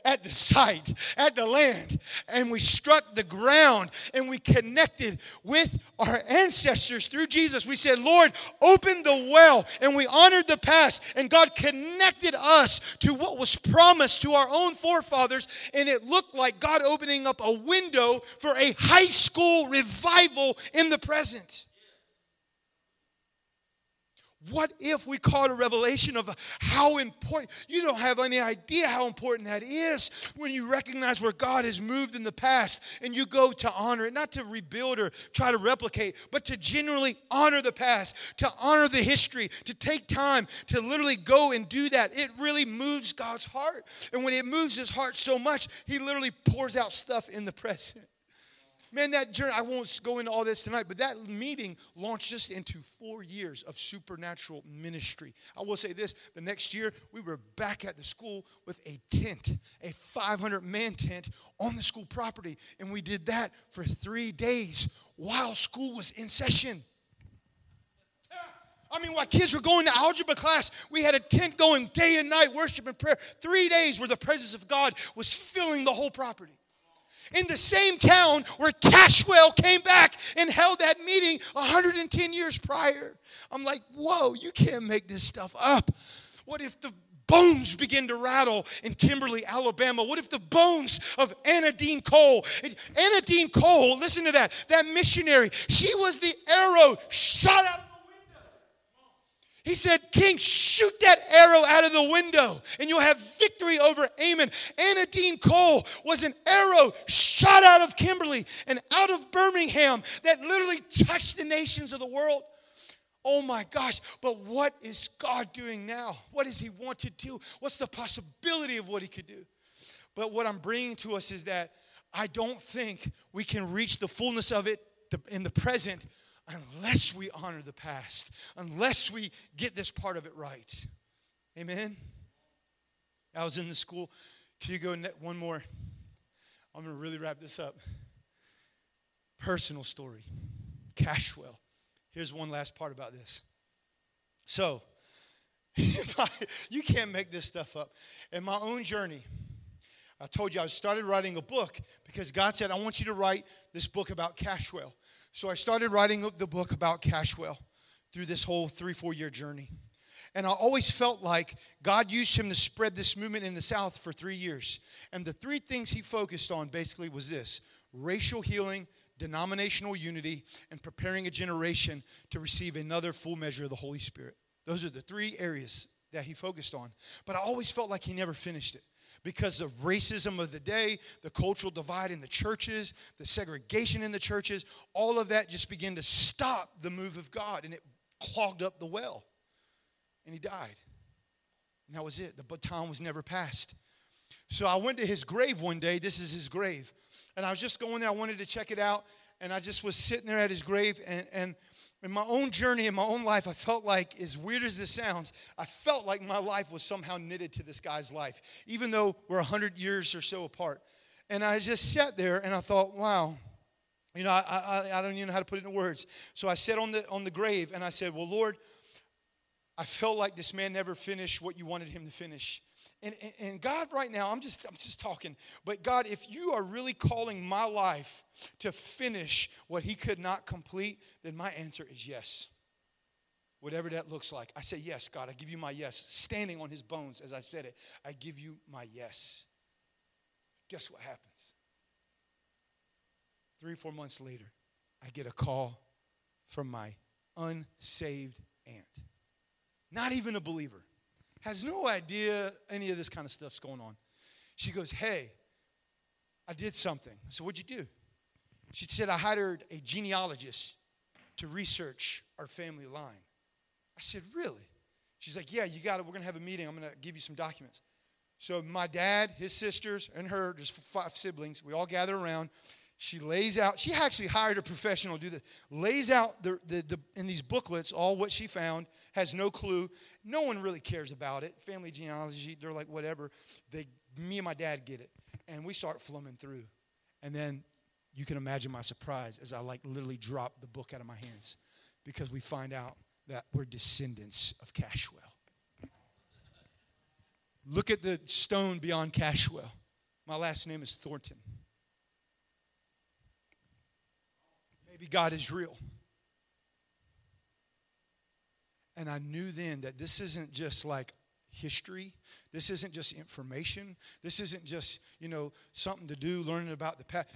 at the site, at the land, and we struck the ground and we connected with our ancestors through Jesus. We said, Lord, open the well, and we honored the past, and God connected us to what was promised to our own forefathers, and it looked like God opening up a window for a high school revival in the present. What if we caught a revelation of how important? You don't have any idea how important that is when you recognize where God has moved in the past and you go to honor it, not to rebuild or try to replicate, but to genuinely honor the past, to honor the history, to take time to literally go and do that. It really moves God's heart. And when it moves his heart so much, he literally pours out stuff in the present. Man, that journey, I won't go into all this tonight, but that meeting launched us into four years of supernatural ministry. I will say this the next year, we were back at the school with a tent, a 500 man tent on the school property. And we did that for three days while school was in session. I mean, while kids were going to algebra class, we had a tent going day and night, worship and prayer. Three days where the presence of God was filling the whole property in the same town where Cashwell came back and held that meeting 110 years prior. I'm like, whoa, you can't make this stuff up. What if the bones begin to rattle in Kimberly, Alabama? What if the bones of Anna Dean Cole? Anna Dean Cole, listen to that, that missionary, she was the arrow shot out of the window. he said, King, shoot that arrow out of the window and you'll have victory over Ammon. Anna Dean Cole was an arrow shot out of Kimberly and out of Birmingham that literally touched the nations of the world. Oh my gosh, but what is God doing now? What does He want to do? What's the possibility of what He could do? But what I'm bringing to us is that I don't think we can reach the fullness of it in the present unless we honor the past, unless we get this part of it right. Amen? I was in the school. Can you go one more? I'm going to really wrap this up. Personal story. Cashwell. Here's one last part about this. So, you can't make this stuff up. In my own journey, I told you I started writing a book because God said, I want you to write this book about Cashwell. So I started writing the book about Cashwell through this whole three, four year journey. And I always felt like God used him to spread this movement in the South for three years. And the three things he focused on basically was this racial healing, denominational unity, and preparing a generation to receive another full measure of the Holy Spirit. Those are the three areas that he focused on. But I always felt like he never finished it because of racism of the day, the cultural divide in the churches, the segregation in the churches, all of that just began to stop the move of God and it clogged up the well. And he died. And that was it. The baton was never passed. So I went to his grave one day. This is his grave. And I was just going there. I wanted to check it out. And I just was sitting there at his grave. And, and in my own journey, in my own life, I felt like, as weird as this sounds, I felt like my life was somehow knitted to this guy's life, even though we're 100 years or so apart. And I just sat there and I thought, wow, you know, I, I, I don't even know how to put it in words. So I sat on the, on the grave and I said, well, Lord, I felt like this man never finished what you wanted him to finish. And, and, God, right now, I'm just, I'm just talking, but God, if you are really calling my life to finish what He could not complete, then my answer is yes. Whatever that looks like. I say, Yes, God, I give you my yes. Standing on His bones as I said it, I give you my yes. Guess what happens? Three four months later, I get a call from my unsaved aunt. Not even a believer has no idea any of this kind of stuff's going on. She goes, Hey, I did something. I said, What'd you do? She said, I hired a genealogist to research our family line. I said, Really? She's like, Yeah, you got it. We're going to have a meeting. I'm going to give you some documents. So my dad, his sisters, and her, there's five siblings, we all gather around. She lays out, she actually hired a professional to do this, lays out the, the, the, in these booklets all what she found, has no clue. No one really cares about it. Family genealogy, they're like, whatever. They, me and my dad get it. And we start flumming through. And then you can imagine my surprise as I like literally drop the book out of my hands because we find out that we're descendants of Cashwell. Look at the stone beyond Cashwell. My last name is Thornton. maybe God is real. And I knew then that this isn't just like history. This isn't just information. This isn't just, you know, something to do, learning about the past.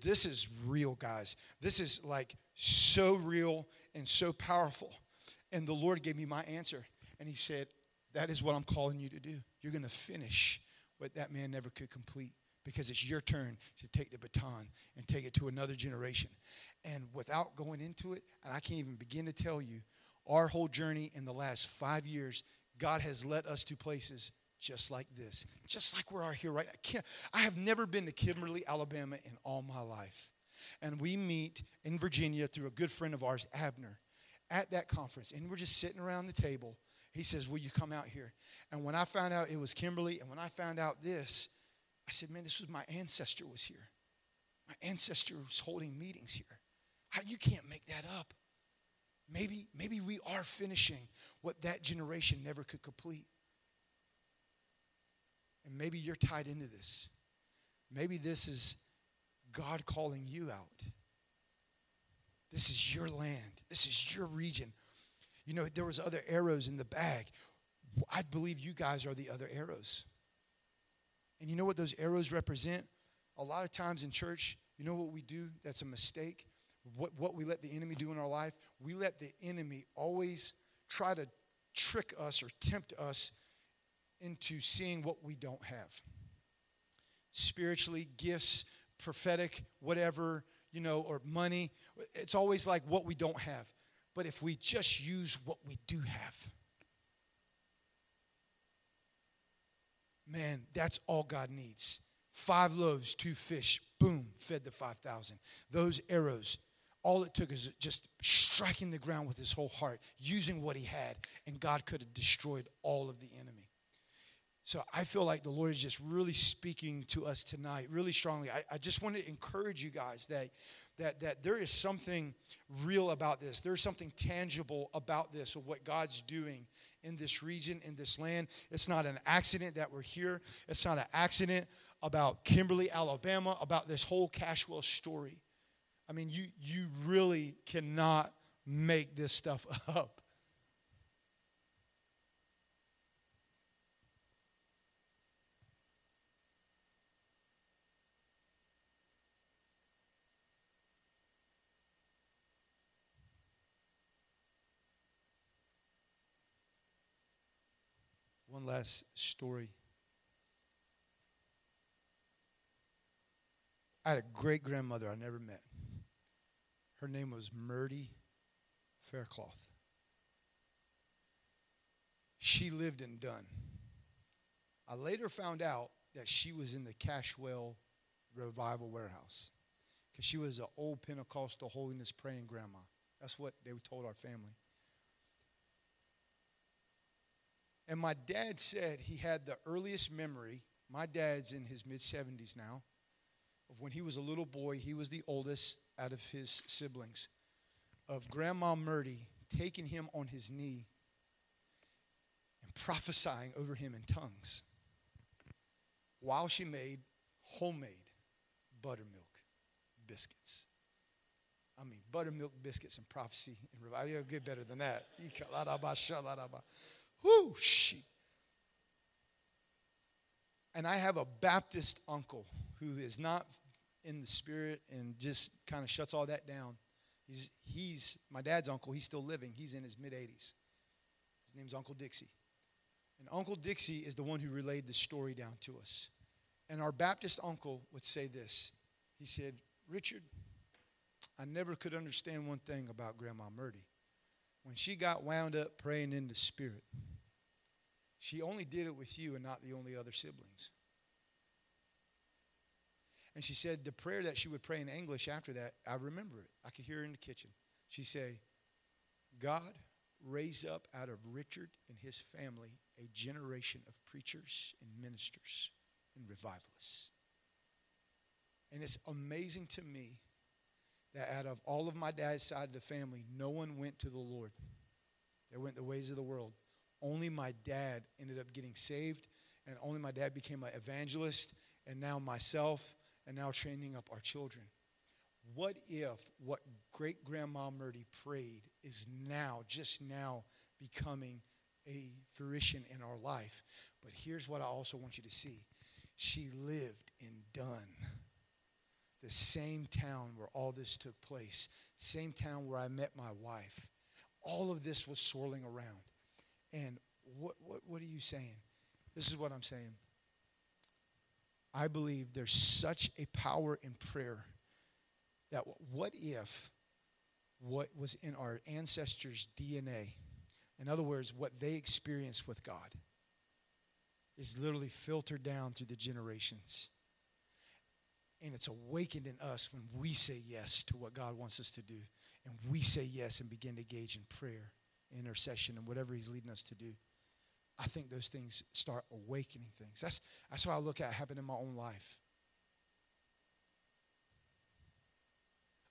This is real, guys. This is like so real and so powerful. And the Lord gave me my answer. And He said, That is what I'm calling you to do. You're going to finish what that man never could complete because it's your turn to take the baton and take it to another generation. And without going into it, and I can't even begin to tell you, our whole journey in the last five years, God has led us to places just like this, just like we are here right. I can't. I have never been to Kimberly, Alabama, in all my life, and we meet in Virginia through a good friend of ours, Abner, at that conference, and we're just sitting around the table. He says, "Will you come out here?" And when I found out it was Kimberly, and when I found out this, I said, "Man, this was my ancestor was here. My ancestor was holding meetings here." How you can't make that up. Maybe, maybe we are finishing what that generation never could complete. And maybe you're tied into this. Maybe this is God calling you out. This is your land. This is your region. You know, there was other arrows in the bag. I believe you guys are the other arrows. And you know what those arrows represent? A lot of times in church, you know what we do that's a mistake? What, what we let the enemy do in our life, we let the enemy always try to trick us or tempt us into seeing what we don't have. Spiritually, gifts, prophetic, whatever, you know, or money. It's always like what we don't have. But if we just use what we do have, man, that's all God needs. Five loaves, two fish, boom, fed the 5,000. Those arrows all it took is just striking the ground with his whole heart, using what he had, and God could have destroyed all of the enemy. So I feel like the Lord is just really speaking to us tonight, really strongly. I, I just want to encourage you guys that, that, that there is something real about this. There's something tangible about this, of what God's doing in this region, in this land. It's not an accident that we're here. It's not an accident about Kimberly, Alabama, about this whole Cashwell story. I mean, you, you really cannot make this stuff up. One last story. I had a great grandmother I never met. Her name was Murdy Faircloth. She lived in Dunn. I later found out that she was in the Cashwell Revival Warehouse because she was an old Pentecostal holiness praying grandma. That's what they told our family. And my dad said he had the earliest memory. My dad's in his mid 70s now. Of when he was a little boy, he was the oldest out of his siblings. Of Grandma Murdy taking him on his knee and prophesying over him in tongues while she made homemade buttermilk biscuits. I mean, buttermilk biscuits and prophecy and revival. You'll get better than that. Whoo, she. And I have a Baptist uncle who is not in the spirit and just kind of shuts all that down. He's, he's my dad's uncle. He's still living. He's in his mid 80s. His name's Uncle Dixie. And Uncle Dixie is the one who relayed the story down to us. And our Baptist uncle would say this He said, Richard, I never could understand one thing about Grandma Murdy. When she got wound up praying in the Spirit, she only did it with you and not the only other siblings. And she said the prayer that she would pray in English after that, I remember it. I could hear her in the kitchen. She'd say, God, raise up out of Richard and his family a generation of preachers and ministers and revivalists. And it's amazing to me that out of all of my dad's side of the family, no one went to the Lord. They went the ways of the world. Only my dad ended up getting saved, and only my dad became an evangelist, and now myself, and now training up our children. What if what great grandma Murdy prayed is now, just now, becoming a fruition in our life? But here's what I also want you to see she lived in Dunn, the same town where all this took place, same town where I met my wife. All of this was swirling around. And what, what, what are you saying? This is what I'm saying. I believe there's such a power in prayer that what if what was in our ancestors' DNA, in other words, what they experienced with God, is literally filtered down through the generations. And it's awakened in us when we say yes to what God wants us to do. And we say yes and begin to engage in prayer intercession and whatever he's leading us to do. I think those things start awakening things. That's, that's how I look at it happen in my own life.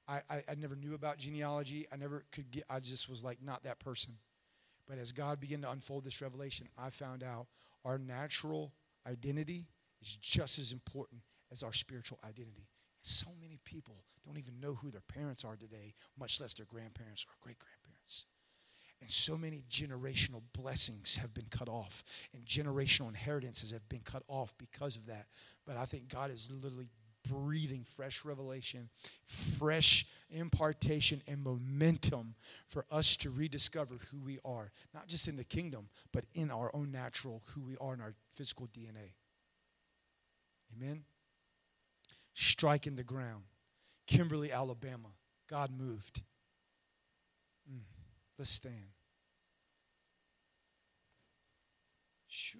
I, I, I never knew about genealogy. I never could get, I just was like not that person. But as God began to unfold this revelation, I found out our natural identity is just as important as our spiritual identity. So many people don't even know who their parents are today, much less their grandparents or great grandparents. And so many generational blessings have been cut off, and generational inheritances have been cut off because of that. But I think God is literally breathing fresh revelation, fresh impartation, and momentum for us to rediscover who we are, not just in the kingdom, but in our own natural, who we are in our physical DNA. Amen? Striking the ground. Kimberly, Alabama. God moved. Mm. Let's stand. Shoo.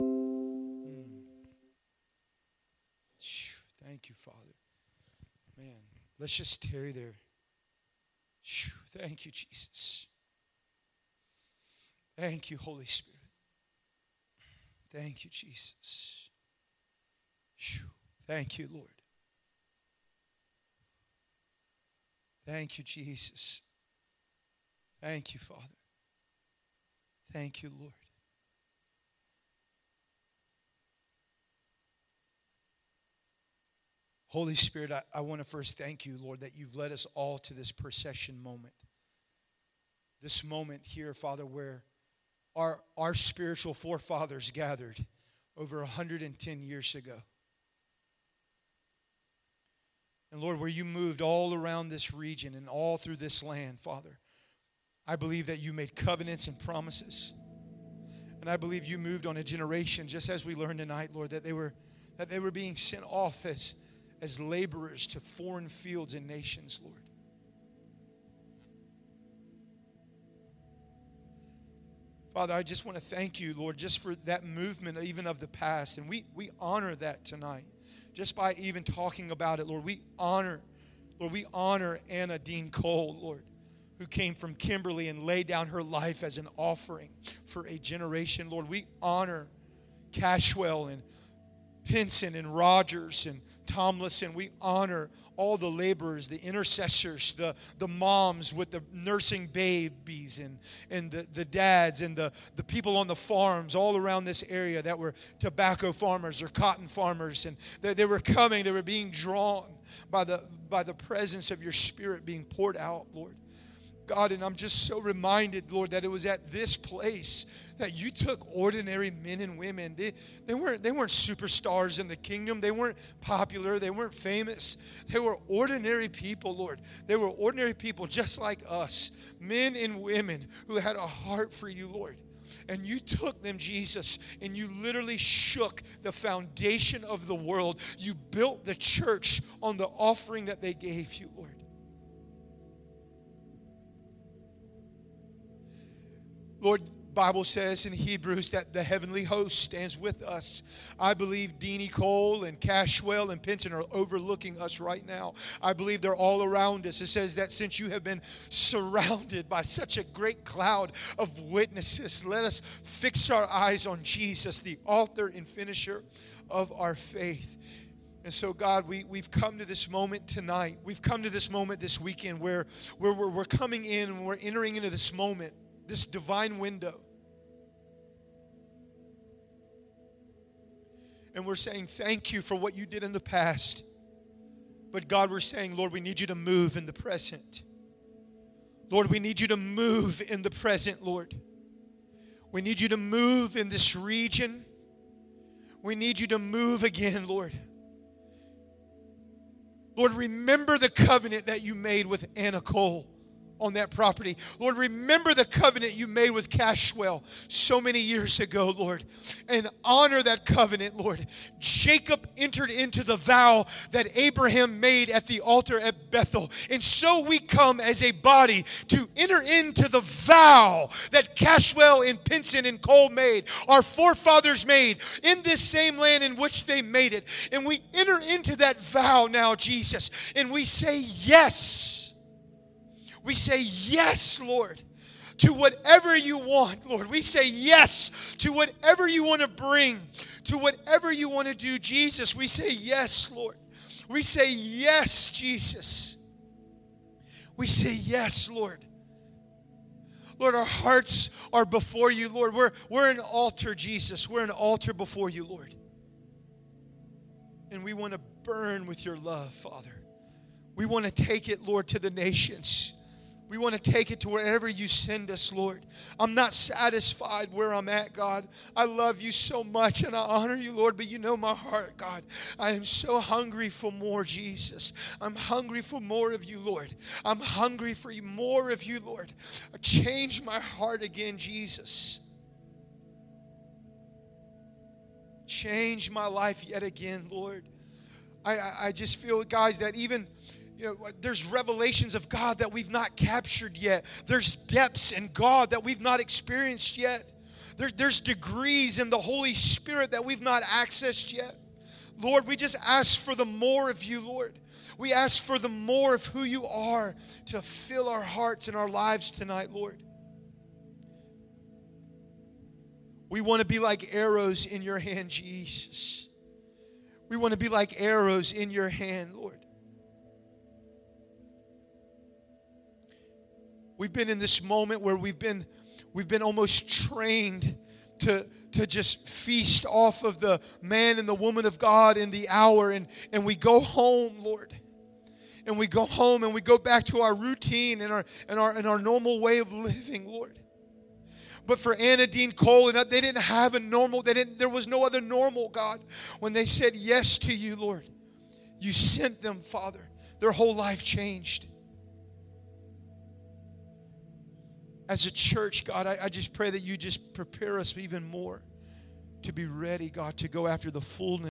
Mm. Thank you, Father. Man, let's just tarry there. Shoo. Thank you, Jesus. Thank you, Holy Spirit. Thank you, Jesus. Shoo. Thank you, Lord. Thank you, Jesus. Thank you, Father. Thank you, Lord. Holy Spirit, I, I want to first thank you, Lord, that you've led us all to this procession moment. This moment here, Father, where our, our spiritual forefathers gathered over 110 years ago. And Lord, where you moved all around this region and all through this land, Father, I believe that you made covenants and promises. And I believe you moved on a generation, just as we learned tonight, Lord, that they were, that they were being sent off as, as laborers to foreign fields and nations, Lord. Father, I just want to thank you, Lord, just for that movement, even of the past. And we, we honor that tonight. Just by even talking about it, Lord, we honor, Lord, we honor Anna Dean Cole, Lord who came from Kimberly and laid down her life as an offering for a generation. Lord, we honor Cashwell and Pinson and Rogers and Tomlinson. We honor all the laborers, the intercessors, the, the moms with the nursing babies, and, and the, the dads, and the, the people on the farms all around this area that were tobacco farmers or cotton farmers. And they, they were coming, they were being drawn by the, by the presence of your spirit being poured out, Lord. God, and I'm just so reminded, Lord, that it was at this place that you took ordinary men and women. They, they, weren't, they weren't superstars in the kingdom. They weren't popular. They weren't famous. They were ordinary people, Lord. They were ordinary people just like us, men and women who had a heart for you, Lord. And you took them, Jesus, and you literally shook the foundation of the world. You built the church on the offering that they gave you, Lord. Lord, Bible says in Hebrews that the heavenly host stands with us. I believe Deanie Cole and Cashwell and Pinson are overlooking us right now. I believe they're all around us. It says that since you have been surrounded by such a great cloud of witnesses, let us fix our eyes on Jesus, the author and finisher of our faith. And so, God, we, we've come to this moment tonight. We've come to this moment this weekend where, where we're, we're coming in and we're entering into this moment this divine window. And we're saying, Thank you for what you did in the past. But God, we're saying, Lord, we need you to move in the present. Lord, we need you to move in the present, Lord. We need you to move in this region. We need you to move again, Lord. Lord, remember the covenant that you made with Anna Cole on that property. Lord, remember the covenant you made with Cashwell so many years ago, Lord, and honor that covenant, Lord. Jacob entered into the vow that Abraham made at the altar at Bethel. And so we come as a body to enter into the vow that Cashwell and Pinson and Cole made, our forefathers made in this same land in which they made it. And we enter into that vow now, Jesus, and we say yes we say, Yes, Lord, to whatever you want, Lord. We say yes to whatever you want to bring, to whatever you want to do, Jesus. We say, Yes, Lord. We say, Yes, Jesus. We say, Yes, Lord. Lord, our hearts are before you, Lord. We're, we're an altar, Jesus. We're an altar before you, Lord. And we want to burn with your love, Father. We want to take it, Lord, to the nations. We want to take it to wherever you send us, Lord. I'm not satisfied where I'm at, God. I love you so much and I honor you, Lord, but you know my heart, God. I am so hungry for more, Jesus. I'm hungry for more of you, Lord. I'm hungry for more of you, Lord. Change my heart again, Jesus. Change my life yet again, Lord. I, I, I just feel, guys, that even you know, there's revelations of God that we've not captured yet. There's depths in God that we've not experienced yet. There, there's degrees in the Holy Spirit that we've not accessed yet. Lord, we just ask for the more of you, Lord. We ask for the more of who you are to fill our hearts and our lives tonight, Lord. We want to be like arrows in your hand, Jesus. We want to be like arrows in your hand, Lord. We've been in this moment where we've been we've been almost trained to to just feast off of the man and the woman of God in the hour and and we go home, Lord. And we go home and we go back to our routine and our and our and our normal way of living, Lord. But for Anna Dean Cole, and they didn't have a normal, they didn't, there was no other normal, God. When they said yes to you, Lord, you sent them, Father. Their whole life changed. As a church, God, I, I just pray that you just prepare us even more to be ready, God, to go after the fullness.